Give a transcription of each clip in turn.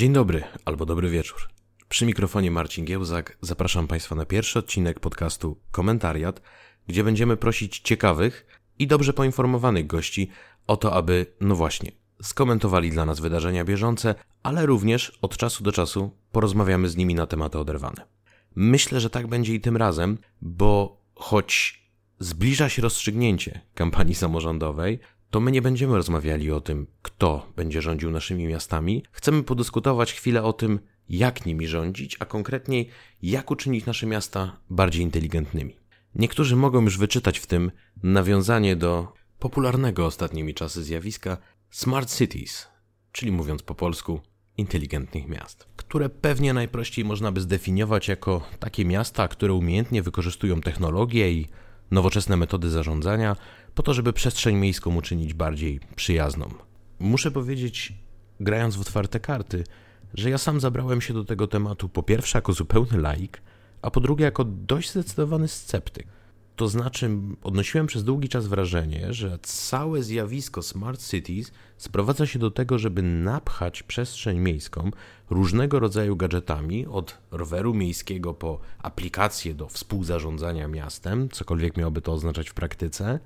Dzień dobry albo dobry wieczór. Przy mikrofonie Marcin Giełzak zapraszam Państwa na pierwszy odcinek podcastu Komentariat, gdzie będziemy prosić ciekawych i dobrze poinformowanych gości o to, aby, no właśnie, skomentowali dla nas wydarzenia bieżące, ale również od czasu do czasu porozmawiamy z nimi na tematy oderwane. Myślę, że tak będzie i tym razem, bo choć zbliża się rozstrzygnięcie kampanii samorządowej, to my nie będziemy rozmawiali o tym, kto będzie rządził naszymi miastami. Chcemy podyskutować chwilę o tym, jak nimi rządzić, a konkretniej jak uczynić nasze miasta bardziej inteligentnymi. Niektórzy mogą już wyczytać w tym nawiązanie do popularnego ostatnimi czasy zjawiska smart cities, czyli mówiąc po polsku, inteligentnych miast, które pewnie najprościej można by zdefiniować jako takie miasta, które umiejętnie wykorzystują technologię i nowoczesne metody zarządzania po to, żeby przestrzeń miejską uczynić bardziej przyjazną. Muszę powiedzieć, grając w otwarte karty, że ja sam zabrałem się do tego tematu po pierwsze jako zupełny laik, a po drugie jako dość zdecydowany sceptyk. To znaczy, odnosiłem przez długi czas wrażenie, że całe zjawisko Smart Cities sprowadza się do tego, żeby napchać przestrzeń miejską różnego rodzaju gadżetami, od roweru miejskiego po aplikacje do współzarządzania miastem, cokolwiek miałoby to oznaczać w praktyce,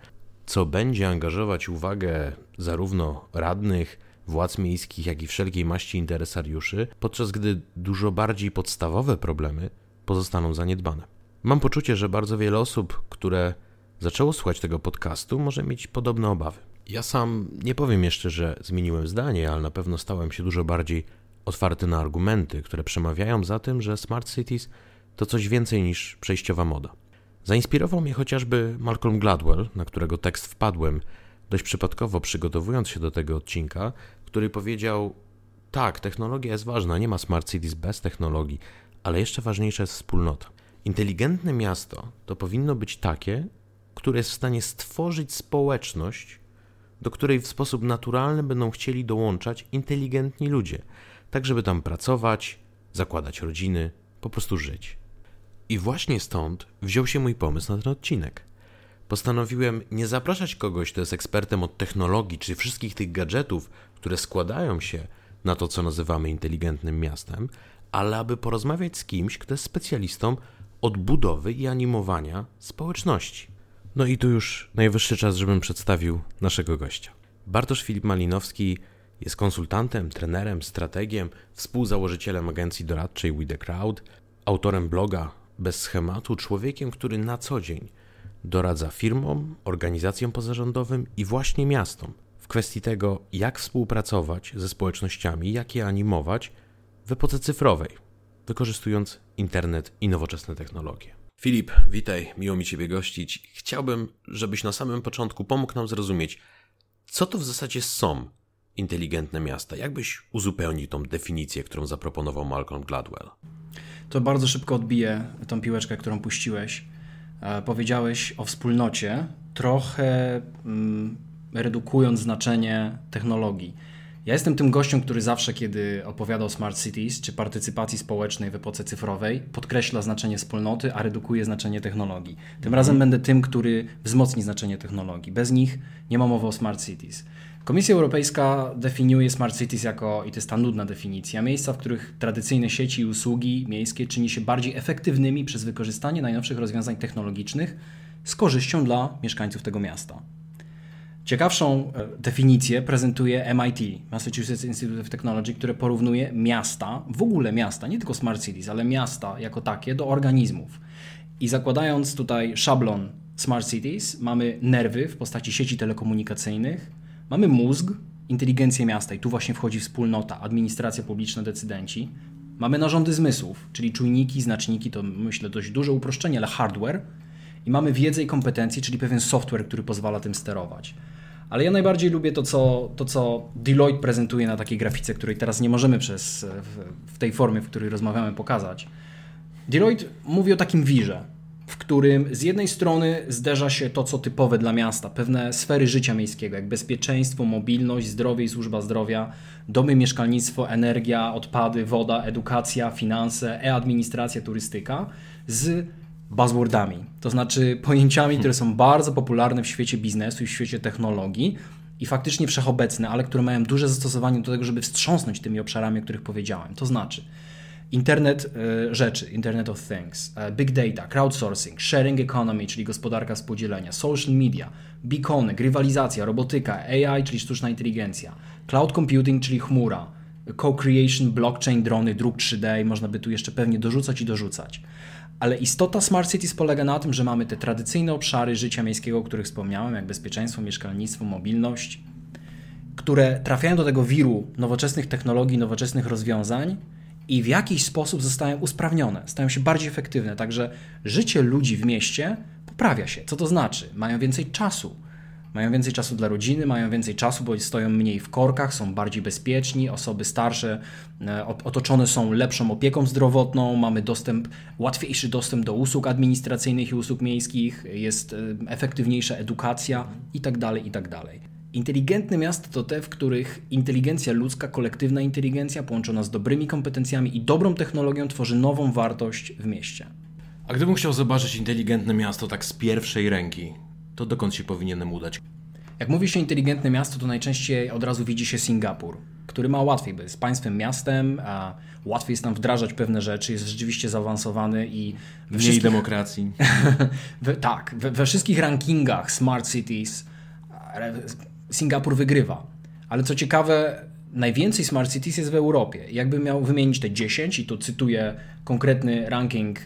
co będzie angażować uwagę zarówno radnych, władz miejskich, jak i wszelkiej maści interesariuszy, podczas gdy dużo bardziej podstawowe problemy pozostaną zaniedbane. Mam poczucie, że bardzo wiele osób, które zaczęło słuchać tego podcastu, może mieć podobne obawy. Ja sam nie powiem jeszcze, że zmieniłem zdanie, ale na pewno stałem się dużo bardziej otwarty na argumenty, które przemawiają za tym, że Smart Cities to coś więcej niż przejściowa moda. Zainspirował mnie chociażby Malcolm Gladwell, na którego tekst wpadłem dość przypadkowo przygotowując się do tego odcinka, który powiedział: Tak, technologia jest ważna, nie ma smart cities bez technologii, ale jeszcze ważniejsza jest wspólnota. Inteligentne miasto to powinno być takie, które jest w stanie stworzyć społeczność, do której w sposób naturalny będą chcieli dołączać inteligentni ludzie, tak żeby tam pracować, zakładać rodziny, po prostu żyć. I właśnie stąd wziął się mój pomysł na ten odcinek. Postanowiłem nie zapraszać kogoś, kto jest ekspertem od technologii czy wszystkich tych gadżetów, które składają się na to, co nazywamy inteligentnym miastem, ale aby porozmawiać z kimś, kto jest specjalistą od budowy i animowania społeczności. No i tu już najwyższy czas, żebym przedstawił naszego gościa. Bartosz Filip Malinowski jest konsultantem, trenerem, strategiem, współzałożycielem agencji doradczej We The Crowd, autorem bloga Bez Schematu, człowiekiem, który na co dzień doradza firmom, organizacjom pozarządowym i właśnie miastom w kwestii tego, jak współpracować ze społecznościami, jak je animować w epoce cyfrowej, wykorzystując internet i nowoczesne technologie. Filip, witaj, miło mi Ciebie gościć. Chciałbym, żebyś na samym początku pomógł nam zrozumieć, co to w zasadzie są inteligentne miasta. Jak byś uzupełnił tą definicję, którą zaproponował Malcolm Gladwell? To bardzo szybko odbiję tą piłeczkę, którą puściłeś. E, powiedziałeś o wspólnocie, trochę mm, redukując znaczenie technologii. Ja jestem tym gościem, który zawsze, kiedy opowiada o Smart Cities czy partycypacji społecznej w epoce cyfrowej, podkreśla znaczenie wspólnoty, a redukuje znaczenie technologii. Tym mhm. razem będę tym, który wzmocni znaczenie technologii. Bez nich nie ma mowy o Smart Cities. Komisja Europejska definiuje Smart Cities jako, i to jest ta nudna definicja, miejsca, w których tradycyjne sieci i usługi miejskie czyni się bardziej efektywnymi przez wykorzystanie najnowszych rozwiązań technologicznych z korzyścią dla mieszkańców tego miasta. Ciekawszą e, definicję prezentuje MIT, Massachusetts Institute of Technology, które porównuje miasta, w ogóle miasta, nie tylko smart cities, ale miasta jako takie do organizmów. I zakładając tutaj szablon smart cities, mamy nerwy w postaci sieci telekomunikacyjnych, mamy mózg, inteligencję miasta i tu właśnie wchodzi wspólnota, administracja publiczna, decydenci. Mamy narządy zmysłów, czyli czujniki, znaczniki, to myślę dość duże uproszczenie, ale hardware. I mamy wiedzę i kompetencje, czyli pewien software, który pozwala tym sterować. Ale ja najbardziej lubię to, co, to, co Deloitte prezentuje na takiej grafice, której teraz nie możemy przez, w, w tej formie, w której rozmawiamy, pokazać. Deloitte mówi o takim wirze, którym z jednej strony zderza się to, co typowe dla miasta, pewne sfery życia miejskiego, jak bezpieczeństwo, mobilność, zdrowie i służba zdrowia, domy, mieszkalnictwo, energia, odpady, woda, edukacja, finanse, e-administracja, turystyka, z buzzwordami, to znaczy pojęciami, które są bardzo popularne w świecie biznesu i w świecie technologii, i faktycznie wszechobecne, ale które mają duże zastosowanie do tego, żeby wstrząsnąć tymi obszarami, o których powiedziałem. To znaczy internet y, rzeczy, Internet of Things, y, big data, crowdsourcing, sharing economy, czyli gospodarka współdzielenia, social media, beacony, grywalizacja, robotyka, AI, czyli sztuczna inteligencja, cloud computing, czyli chmura, co-creation, blockchain, drony, druk 3D i można by tu jeszcze pewnie dorzucać i dorzucać. Ale istota Smart Cities polega na tym, że mamy te tradycyjne obszary życia miejskiego, o których wspomniałem, jak bezpieczeństwo, mieszkalnictwo, mobilność, które trafiają do tego wiru nowoczesnych technologii, nowoczesnych rozwiązań i w jakiś sposób zostają usprawnione, stają się bardziej efektywne. Także życie ludzi w mieście poprawia się. Co to znaczy? Mają więcej czasu mają więcej czasu dla rodziny, mają więcej czasu, bo stoją mniej w korkach, są bardziej bezpieczni, osoby starsze e, otoczone są lepszą opieką zdrowotną, mamy dostęp, łatwiejszy dostęp do usług administracyjnych i usług miejskich, jest e, efektywniejsza edukacja itd. Tak itd. Inteligentne miasta to te, w których inteligencja ludzka, kolektywna inteligencja połączona z dobrymi kompetencjami i dobrą technologią tworzy nową wartość w mieście. A gdybym chciał zobaczyć inteligentne miasto tak z pierwszej ręki, to dokąd się powinienem udać? Jak mówi się inteligentne miasto, to najczęściej od razu widzi się Singapur, który ma łatwiej, bo jest państwem miastem, a łatwiej jest tam wdrażać pewne rzeczy, jest rzeczywiście zaawansowany i... Mniej wszystkich... demokracji. we, tak, we, we wszystkich rankingach Smart Cities Singapur wygrywa. Ale co ciekawe, najwięcej smart cities jest w Europie. Jakbym miał wymienić te 10, i tu cytuję konkretny ranking e,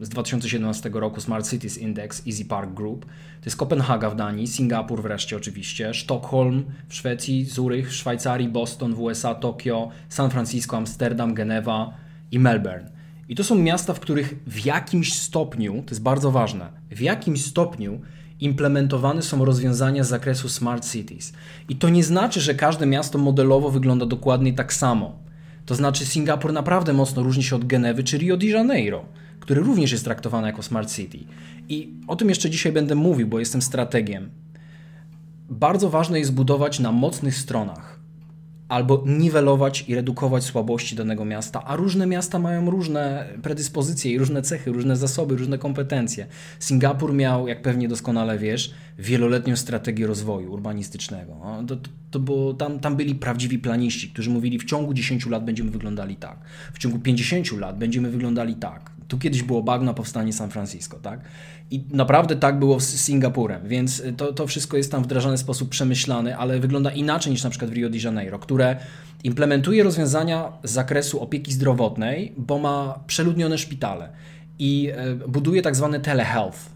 z 2017 roku Smart Cities Index Easy Park Group, to jest Kopenhaga w Danii, Singapur wreszcie oczywiście, Sztokholm w Szwecji, Zurich w Szwajcarii, Boston w USA, Tokio, San Francisco, Amsterdam, Genewa i Melbourne. I to są miasta, w których w jakimś stopniu, to jest bardzo ważne, w jakimś stopniu implementowane są rozwiązania z zakresu smart cities. I to nie znaczy, że każde miasto modelowo wygląda dokładnie tak samo. To znaczy Singapur naprawdę mocno różni się od Genewy czy Rio de Janeiro, który również jest traktowany jako smart city. I o tym jeszcze dzisiaj będę mówił, bo jestem strategiem. Bardzo ważne jest budować na mocnych stronach albo niwelować i redukować słabości danego miasta, a różne miasta mają różne predyspozycje i różne cechy, różne zasoby, różne kompetencje. Singapur miał, jak pewnie doskonale wiesz, wieloletnią strategię rozwoju urbanistycznego. To, to, to było, tam, tam byli prawdziwi planiści, którzy mówili w ciągu 10 lat będziemy wyglądali tak, w ciągu 50 lat będziemy wyglądali tak. Tu kiedyś było bagno, powstanie San Francisco, tak? I naprawdę tak było z Singapurem, więc to, to wszystko jest tam wdrażane w sposób przemyślany, ale wygląda inaczej niż na przykład w Rio de Janeiro, które implementuje rozwiązania z zakresu opieki zdrowotnej, bo ma przeludnione szpitale i e, buduje tak zwany telehealth,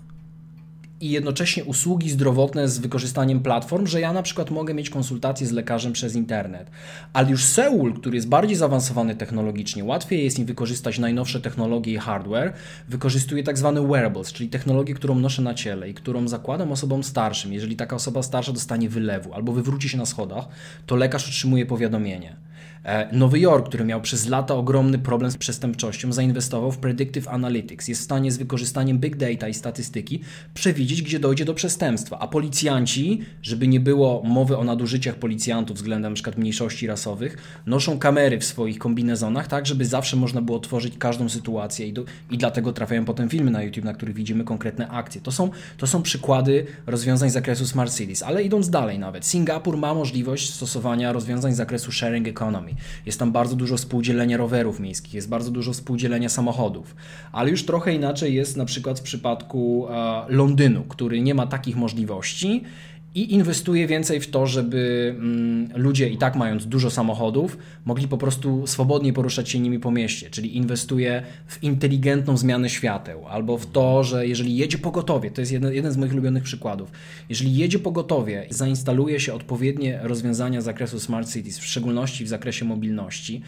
i jednocześnie usługi zdrowotne z wykorzystaniem platform, że ja na przykład mogę mieć konsultację z lekarzem przez internet. Ale już Seul, który jest bardziej zaawansowany technologicznie, łatwiej jest im wykorzystać najnowsze technologie i hardware, wykorzystuje tak zwany wearables, czyli technologię, którą noszę na ciele i którą zakładam osobom starszym. Jeżeli taka osoba starsza dostanie wylewu albo wywróci się na schodach, to lekarz otrzymuje powiadomienie. E, Nowy Jork, który miał przez lata ogromny problem z przestępczością, zainwestował w Predictive Analytics. Jest w stanie z wykorzystaniem big data i statystyki przewidzieć, gdzie dojdzie do przestępstwa. A policjanci, żeby nie było mowy o nadużyciach policjantów względem np. mniejszości rasowych, noszą kamery w swoich kombinezonach, tak żeby zawsze można było tworzyć każdą sytuację i, do, i dlatego trafiają potem filmy na YouTube, na których widzimy konkretne akcje. To są, to są przykłady rozwiązań z zakresu Smart Cities, ale idąc dalej nawet, Singapur ma możliwość stosowania rozwiązań z zakresu sharing economy. Jest tam bardzo dużo współdzielenia rowerów miejskich, jest bardzo dużo współdzielenia samochodów. Ale już trochę inaczej jest na przykład w przypadku e, Londynu, który nie ma takich możliwości i inwestuje więcej w to, żeby mm, ludzie i tak mając dużo samochodów, mogli po prostu swobodnie poruszać się nimi po mieście, czyli inwestuje w inteligentną zmianę świateł, albo w to, że jeżeli jedzie pogotowie, to jest jeden, jeden z moich ulubionych przykładów, jeżeli jedzie pogotowie, zainstaluje się odpowiednie rozwiązania z zakresu smart cities, w szczególności w zakresie mobilności,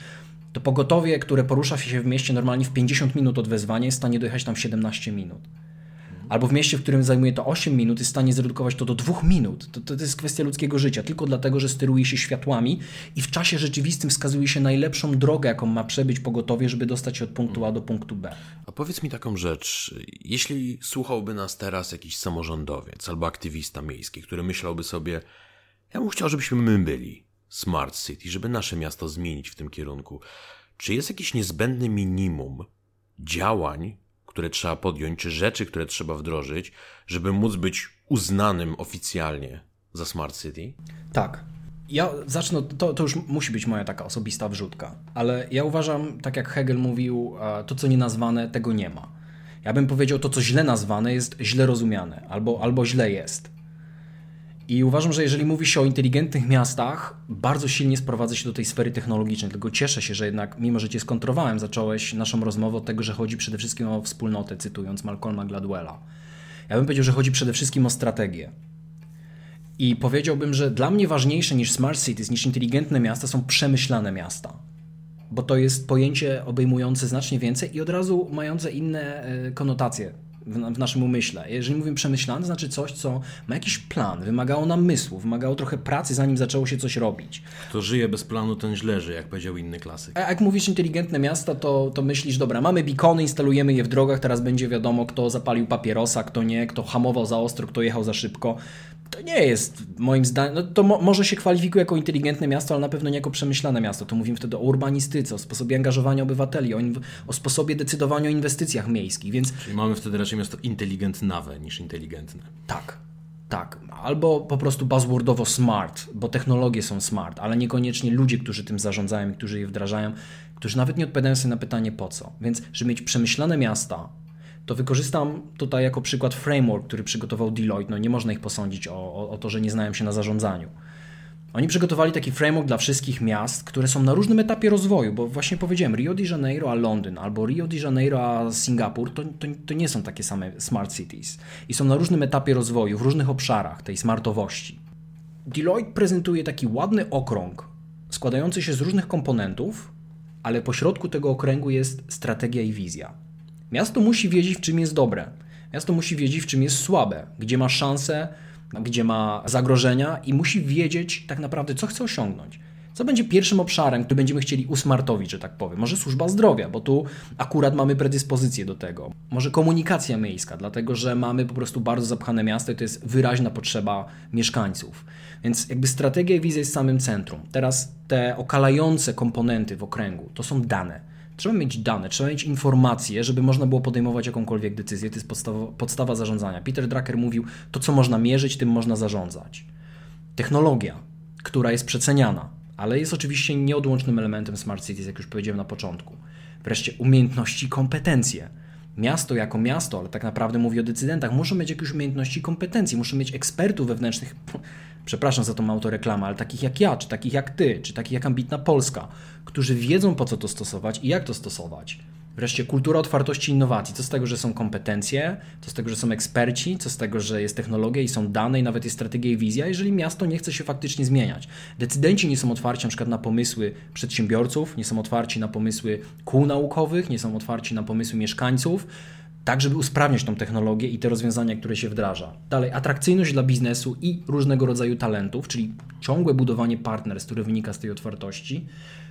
to pogotowie, które porusza się w mieście normalnie w 50 minut od wezwania, jest w stanie dojechać tam w 17 minut albo w mieście, w którym zajmuje to 8 minut, jest w stanie zredukować to do 2 minut. To, to, jest kwestia ludzkiego życia, tylko dlatego, że steruje się światłami i w czasie rzeczywistym wskazuje się najlepszą drogę, jaką ma przebyć pogotowie, żeby dostać się od punktu A do punktu B. A powiedz mi taką rzecz. Jeśli słuchałby nas teraz jakiś samorządowiec albo aktywista miejski, który myślałby sobie, ja bym chciał, żebyśmy my byli Smart City, żeby nasze miasto zmienić w tym kierunku. Czy jest jakiś niezbędny minimum działań, które trzeba podjąć, czy rzeczy, które trzeba wdrożyć, żeby móc być uznanym oficjalnie za Smart City? Tak. Ja zacznę, to, to już musi być moja taka osobista wrzutka, ale ja uważam, tak jak Hegel mówił, to co nie nazwane, tego nie ma. Ja bym powiedział, to co źle nazwane jest źle rozumiane, albo, albo źle jest. I uważam, że jeżeli mówi się o inteligentnych miastach, bardzo silnie sprowadza się do tej sfery technologicznej. Dlatego cieszę się, że jednak, mimo że cię skontrowałem, zacząłeś naszą rozmowę od tego, że chodzi przede wszystkim o wspólnotę, cytując Malcolma Gladwella. Ja bym powiedział, że chodzi przede wszystkim o strategię. I powiedziałbym, że dla mnie ważniejsze niż smart cities, niż inteligentne miasta są przemyślane miasta. Bo to jest pojęcie obejmujące znacznie więcej i od razu mające inne e, konotacje w, naszym umyśle. Jeżeli mówimy przemyślane, to znaczy coś, co ma jakiś plan, wymagało namysłu, wymagało trochę pracy, zanim zaczęło się coś robić. Kto żyje bez planu, ten źle żyje, jak powiedział inny klasyk. A jak mówisz inteligentne miasta, to, to myślisz, dobra, mamy bikony, instalujemy je w drogach, teraz będzie wiadomo, kto zapalił papierosa, kto nie, kto hamował za ostro, kto jechał za szybko to nie jest moim zdaniem, no to mo może się kwalifikuje jako inteligentne miasto, ale na pewno nie jako przemyślane miasto. To mówimy wtedy o urbanistyce, o sposobie angażowania obywateli, o, o sposobie decydowania o inwestycjach miejskich, więc... Czyli mamy wtedy raczej miasto inteligentnawe niż inteligentne. Tak, tak. Albo po prostu buzzwordowo smart, bo technologie są smart, ale niekoniecznie ludzie, którzy tym zarządzają i którzy je wdrażają, którzy nawet nie odpowiadają sobie na pytanie po co. Więc, żeby mieć przemyślane miasta, to wykorzystam tutaj jako przykład framework, który przygotował Deloitte. No nie można ich posądzić o, o, o to, że nie znają się na zarządzaniu. Oni przygotowali taki framework dla wszystkich miast, które są na różnym etapie rozwoju, bo właśnie powiedziałem, Rio de Janeiro a Londyn albo Rio de Janeiro a Singapur to, to, to, nie są takie same smart cities i są na różnym etapie rozwoju, w różnych obszarach tej smartowości. Deloitte prezentuje taki ładny okrąg składający się z różnych komponentów, ale pośrodku tego okręgu jest strategia i wizja. Miasto musi wiedzieć, w czym jest dobre. Miasto musi wiedzieć, w czym jest słabe, gdzie ma szanse, gdzie ma zagrożenia i musi wiedzieć tak naprawdę, co chce osiągnąć. Co będzie pierwszym obszarem, który będziemy chcieli usmartowić, że tak powiem? Może służba zdrowia, bo tu akurat mamy predyspozycję do tego. Może komunikacja miejska, dlatego że mamy po prostu bardzo zapchane miasto i to jest wyraźna potrzeba mieszkańców. Więc jakby strategia i wizja jest samym centrum. Teraz te okalające komponenty w okręgu to są dane Trzeba mieć dane, trzeba mieć informacje, żeby można było podejmować jakąkolwiek decyzję. To jest podstawa, podstawa zarządzania. Peter Drucker mówił, to co można mierzyć, tym można zarządzać. Technologia, która jest przeceniana, ale jest oczywiście nieodłącznym elementem Smart Cities, jak już powiedziałem na początku. Wreszcie umiejętności, kompetencje. Miasto jako miasto, ale tak naprawdę mówię o decydentach, muszą mieć jakieś umiejętności i kompetencje, muszą mieć ekspertów wewnętrznych, przepraszam za tą autoreklamę, ale takich jak ja, czy takich jak ty, czy takich jak ambitna Polska, którzy wiedzą po co to stosować i jak to stosować. Wreszcie kultura otwartości innowacji. Co z tego, że są kompetencje, co z tego, że są eksperci, co z tego, że jest technologia i są dane i nawet jest strategia i wizja, jeżeli miasto nie chce się faktycznie zmieniać. Decydenci nie są otwarci na przykład na pomysły przedsiębiorców, nie są otwarci na pomysły kół naukowych, nie są otwarci na pomysły mieszkańców, tak żeby usprawniać tą technologię i te rozwiązania, które się wdraża. Dalej, atrakcyjność dla biznesu i różnego rodzaju talentów, czyli ciągłe budowanie partnerstw, które wynika z tej otwartości,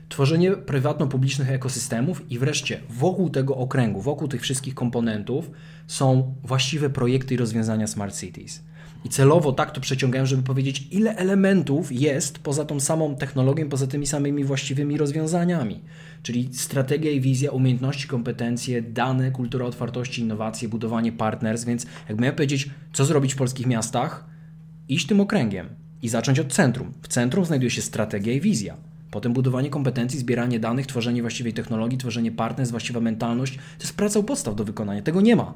tworzenie prywatno-publicznych ekosystemów i wreszcie wokół tego okręgu, wokół tych wszystkich komponentów są właściwe projekty i rozwiązania Smart Cities. I celowo tak to przeciągałem, żeby powiedzieć, ile elementów jest poza tą samą technologią, poza tymi samymi właściwymi rozwiązaniami. Czyli strategia i wizja, umiejętności, kompetencje, dane, kultura otwartości, innowacje, budowanie partners. Więc jak miałem powiedzieć, co zrobić w polskich miastach, iść tym okręgiem i zacząć od centrum. W centrum znajduje się strategia i wizja. Potem budowanie kompetencji, zbieranie danych, tworzenie właściwej technologii, tworzenie partnerstw, właściwa mentalność. To jest praca u podstaw do wykonania. Tego nie ma.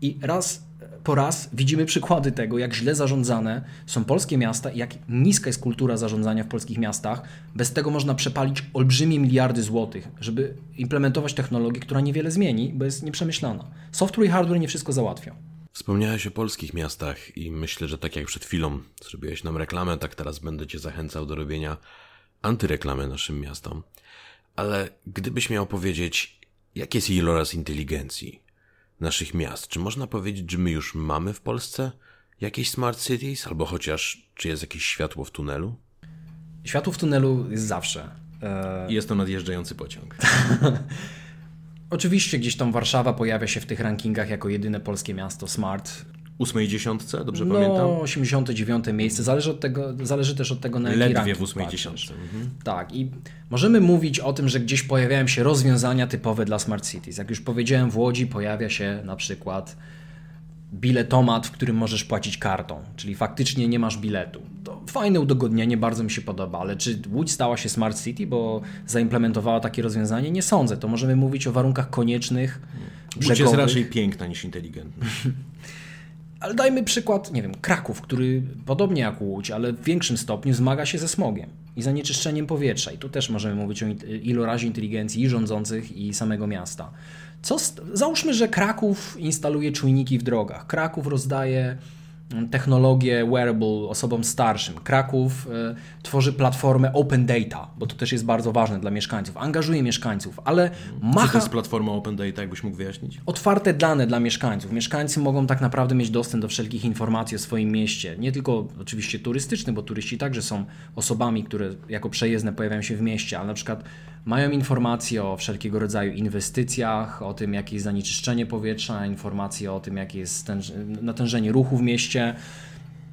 I raz po raz widzimy przykłady tego, jak źle zarządzane są polskie miasta i jak niska jest kultura zarządzania w polskich miastach. Bez tego można przepalić olbrzymie miliardy złotych, żeby implementować technologię, która niewiele zmieni, bo jest nieprzemyślana. Software i hardware nie wszystko załatwią. Wspomniałeś o polskich miastach i myślę, że tak jak przed chwilą zrobiłeś nam reklamę, tak teraz będę Cię zachęcał do robienia antyreklamy naszym miastom. Ale gdybyś miał powiedzieć, jak jest iloraz inteligencji naszych miast, czy można powiedzieć, że my już mamy w Polsce jakieś smart cities, albo chociaż czy jest jakieś światło w tunelu? Światło w tunelu jest zawsze. I jest to nadjeżdżający pociąg. Oczywiście gdzieś tam Warszawa pojawia się w tych rankingach jako jedyne polskie miasto smart ósmej dziesiątce, dobrze no, pamiętam? No, 89 miejsce. Zależy, od tego, zależy też od tego, na jaki Ledwie w ósmej dziesiątce. Mhm. Tak i możemy mówić o tym, że gdzieś pojawiają się rozwiązania typowe dla Smart Cities. Jak już powiedziałem, w Łodzi pojawia się na przykład biletomat, w którym możesz płacić kartą, czyli faktycznie nie masz biletu. To fajne udogodnienie, bardzo mi się podoba, ale czy Łódź stała się Smart City, bo zaimplementowała takie rozwiązanie? Nie sądzę. To możemy mówić o warunkach koniecznych, Łódź jest raczej piękna niż inteligentna. Ale dajmy przykład, nie wiem, Kraków, który podobnie jak Łódź, ale w większym stopniu zmaga się ze smogiem i zanieczyszczeniem powietrza. I tu też możemy mówić o ilorazie inteligencji i rządzących, i samego miasta. Co Załóżmy, że Kraków instaluje czujniki w drogach. Kraków rozdaje technologię wearable osobom starszym. Kraków e, tworzy platformę Open Data, bo to też jest bardzo ważne dla mieszkańców. Angażuje mieszkańców, ale Co macha to jest platforma Open Data, jakbyś mógł wyjaśnić? otwarte dane dla mieszkańców. Mieszkańcy mogą tak naprawdę mieć dostęp do wszelkich informacji o swoim mieście. Nie tylko oczywiście turystycznych, bo turyści także są osobami, które jako przejezdne pojawiają się w mieście, ale na przykład mają informacje o wszelkiego rodzaju inwestycjach, o tym, jakie jest zanieczyszczenie powietrza, informacje o tym, jakie jest natężenie ruchu w mieście.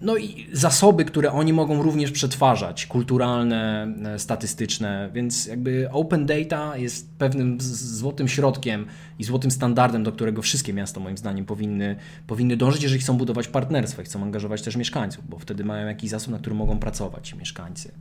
No i zasoby, które oni mogą również przetwarzać, kulturalne, e, statystyczne, więc jakby open data jest pewnym złotym środkiem i złotym standardem, do którego wszystkie miasta moim zdaniem powinny, powinny dążyć, jeżeli chcą budować partnerstwa i chcą angażować też mieszkańców, bo wtedy mają jakiś zasób, na którym mogą pracować mieszkańcy.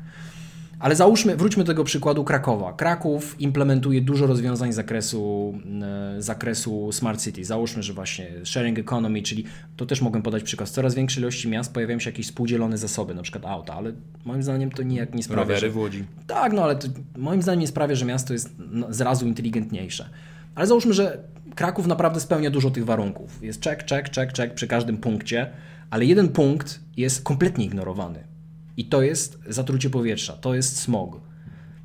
Ale załóżmy, wróćmy do tego przykładu Krakowa. Kraków implementuje dużo rozwiązań z zakresu, e, zakresu Smart City. Załóżmy, że właśnie sharing economy, czyli to też mogę podać przykład. Coraz większej ilości miast pojawiają się jakieś współdzielone zasoby, na przykład auta, ale moim zdaniem to nijak nie sprawia, Rowery że... w Łodzi. Tak, no ale to moim zdaniem nie sprawia, że miasto jest no, zrazu inteligentniejsze. Ale załóżmy, że Kraków naprawdę spełnia dużo tych warunków. Jest czek, czek, czek, czek przy każdym punkcie, ale jeden punkt jest kompletnie ignorowany. I to jest zatrucie powietrza, to jest smog.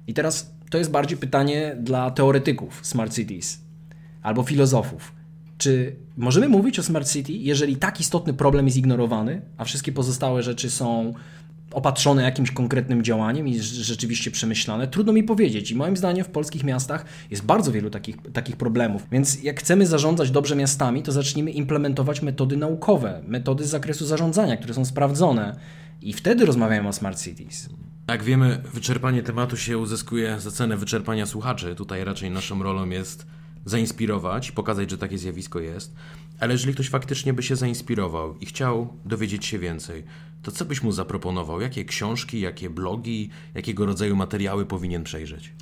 I teraz to jest bardziej pytanie dla teoretyków Smart Cities albo filozofów. Czy możemy mówić o Smart City, jeżeli tak istotny problem jest ignorowany, a wszystkie pozostałe rzeczy są opatrzone jakimś konkretnym działaniem i rz- rzeczywiście przemyślane? Trudno mi powiedzieć. I moim zdaniem w polskich miastach jest bardzo wielu takich, takich problemów. Więc jak chcemy zarządzać dobrze miastami, to zacznijmy implementować metody naukowe, metody z zakresu zarządzania, które są sprawdzone. I wtedy rozmawiamy o Smart Cities. Jak wiemy, wyczerpanie tematu się uzyskuje za cenę wyczerpania słuchaczy. Tutaj raczej naszą rolą jest zainspirować, pokazać, że takie zjawisko jest. Ale jeżeli ktoś faktycznie by się zainspirował i chciał dowiedzieć się więcej, to co byś mu zaproponował? Jakie książki, jakie blogi, jakiego rodzaju materiały powinien przejrzeć?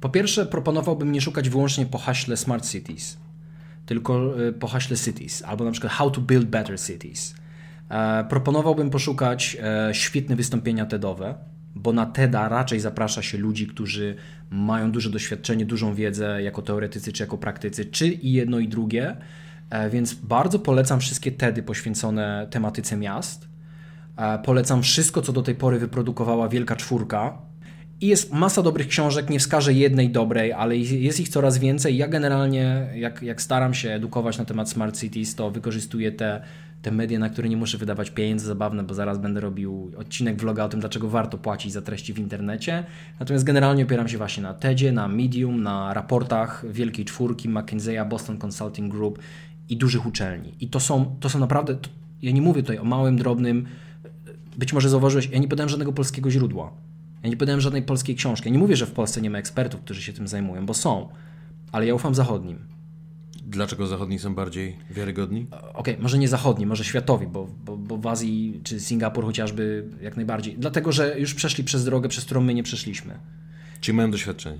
Po pierwsze, proponowałbym nie szukać wyłącznie po haśle Smart Cities, tylko y, po haśle Cities, albo na przykład How to Build Better Cities. E, Proponowałbym poszukać e, świetne wystąpienia TEDowe, bo na TEDa raczej zaprasza się ludzi, którzy mają duże doświadczenie, dużą wiedzę jako teoretycy czy jako praktycy, czy i jedno i drugie. E, Więc bardzo polecam wszystkie TEDy poświęcone tematyce miast. Polecam wszystko, co do tej pory wyprodukowała Wielka Czwórka. I jest masa dobrych książek, nie wskażę jednej dobrej, ale jest ich coraz więcej. Ja generalnie, jak, jak staram się edukować na temat Smart Cities, to wykorzystuję te, te media, na które nie muszę wydawać pieniędzy zabawne, bo zaraz będę robił odcinek vloga o tym, dlaczego warto płacić za treści w internecie. Natomiast generalnie opieram się właśnie na TEDzie, na Medium, na raportach Wielkiej Czwórki, McKinsey'a, Boston Consulting Group i dużych uczelni. I to są, to są naprawdę, to, ja nie mówię tutaj o małym, drobnym, być może zauważyłeś, ja nie podałem żadnego polskiego źródła. Ja nie podałem żadnej polskiej książki. Ja nie mówię, że w Polsce nie ma ekspertów, którzy się tym zajmują, bo są, ale ja ufam zachodnim. Dlaczego zachodni są bardziej wiarygodni? Okej, może nie zachodni, może światowi, bo, bo, bo w Azji czy Singapur chociażby jak najbardziej. Dlatego, że już przeszli przez drogę, przez którą my nie przeszliśmy. Czyli mają doświadczenie.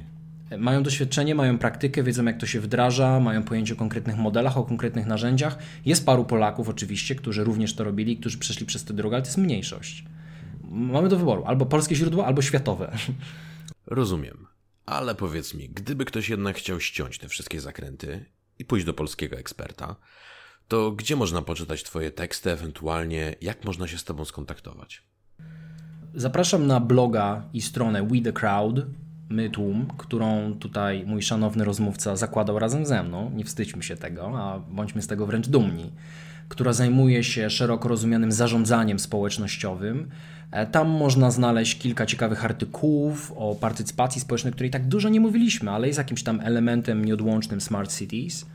Mają doświadczenie, mają praktykę, wiedzą jak to się wdraża, mają pojęcie o konkretnych modelach, o konkretnych narzędziach. Jest paru Polaków oczywiście, którzy również to robili, którzy przeszli przez tę drogę, ale to jest mniejszość. Mamy do wyboru albo polskie źródło, albo światowe. Rozumiem. Ale powiedz mi, gdyby ktoś jednak chciał ściąć te wszystkie zakręty i pójść do polskiego eksperta, to gdzie można poczytać Twoje teksty, ewentualnie jak można się z Tobą skontaktować? Zapraszam na bloga i stronę We The Crowd, My Tłum, którą tutaj mój szanowny rozmówca zakładał razem ze mną. Nie wstydźmy się tego, a bądźmy z tego wręcz dumni. Która zajmuje się szeroko rozumianym zarządzaniem społecznościowym. E, Tam można znaleźć kilka ciekawych artykułów o partycypacji społecznej, której tak dużo nie mówiliśmy, ale jest jakimś tam elementem nieodłącznym Smart Cities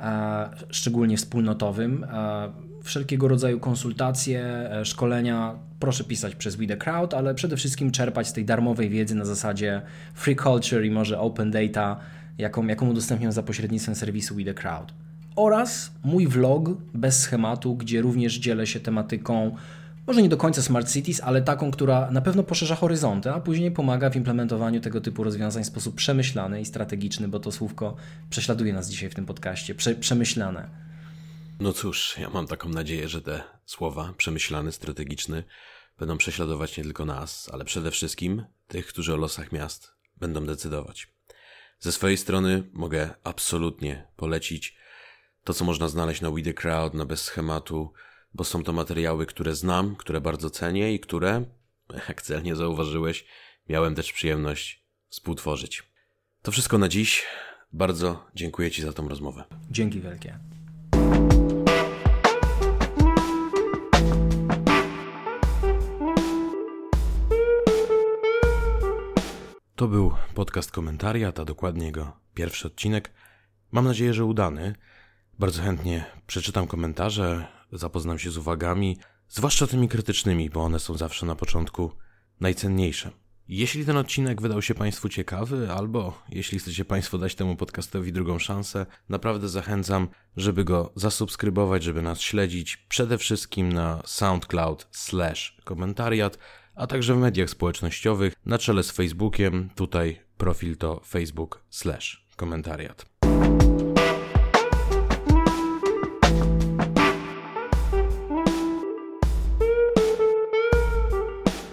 e, szczególnie wspólnotowym. E, Wszelkiego rodzaju konsultacje, szkolenia proszę pisać przez We The Crowd, ale przede wszystkim czerpać z tej darmowej wiedzy na zasadzie free culture i może open data, jaką, jaką udostępniam za pośrednictwem serwisu We The Crowd. Oraz mój vlog bez schematu, gdzie również dzielę się tematyką może nie do końca smart cities, ale taką, która na pewno poszerza horyzonty, a później pomaga w implementowaniu tego typu rozwiązań w sposób przemyślany i strategiczny, bo to słówko prześladuje nas dzisiaj w tym podcaście. Prze przemyślane. No cóż, ja mam taką nadzieję, że te słowa przemyślany, strategiczny będą prześladować nie tylko nas, ale przede wszystkim tych, którzy o losach miast będą decydować. Ze swojej strony mogę absolutnie polecić to, co można znaleźć na We The Crowd, na Bez Schematu, bo są to materiały, które znam, które bardzo cenię i które, jak celnie zauważyłeś, miałem też przyjemność współtworzyć. To wszystko na dziś. Bardzo dziękuję Ci za tą rozmowę. Dzięki wielkie. To był podcast Komentariat, a dokładnie jego pierwszy odcinek. Mam nadzieję, że udany. Bardzo chętnie przeczytam komentarze, zapoznam się z uwagami, zwłaszcza tymi krytycznymi, bo one są zawsze na początku najcenniejsze. Jeśli ten odcinek wydał się Państwu ciekawy, albo jeśli chcecie Państwo dać temu podcastowi drugą szansę, naprawdę zachęcam, żeby go zasubskrybować, żeby nas śledzić, przede wszystkim na SoundCloud slash komentariat, a także w mediach społecznościowych, na czele z Facebookiem, tutaj profil to facebook slash komentariat.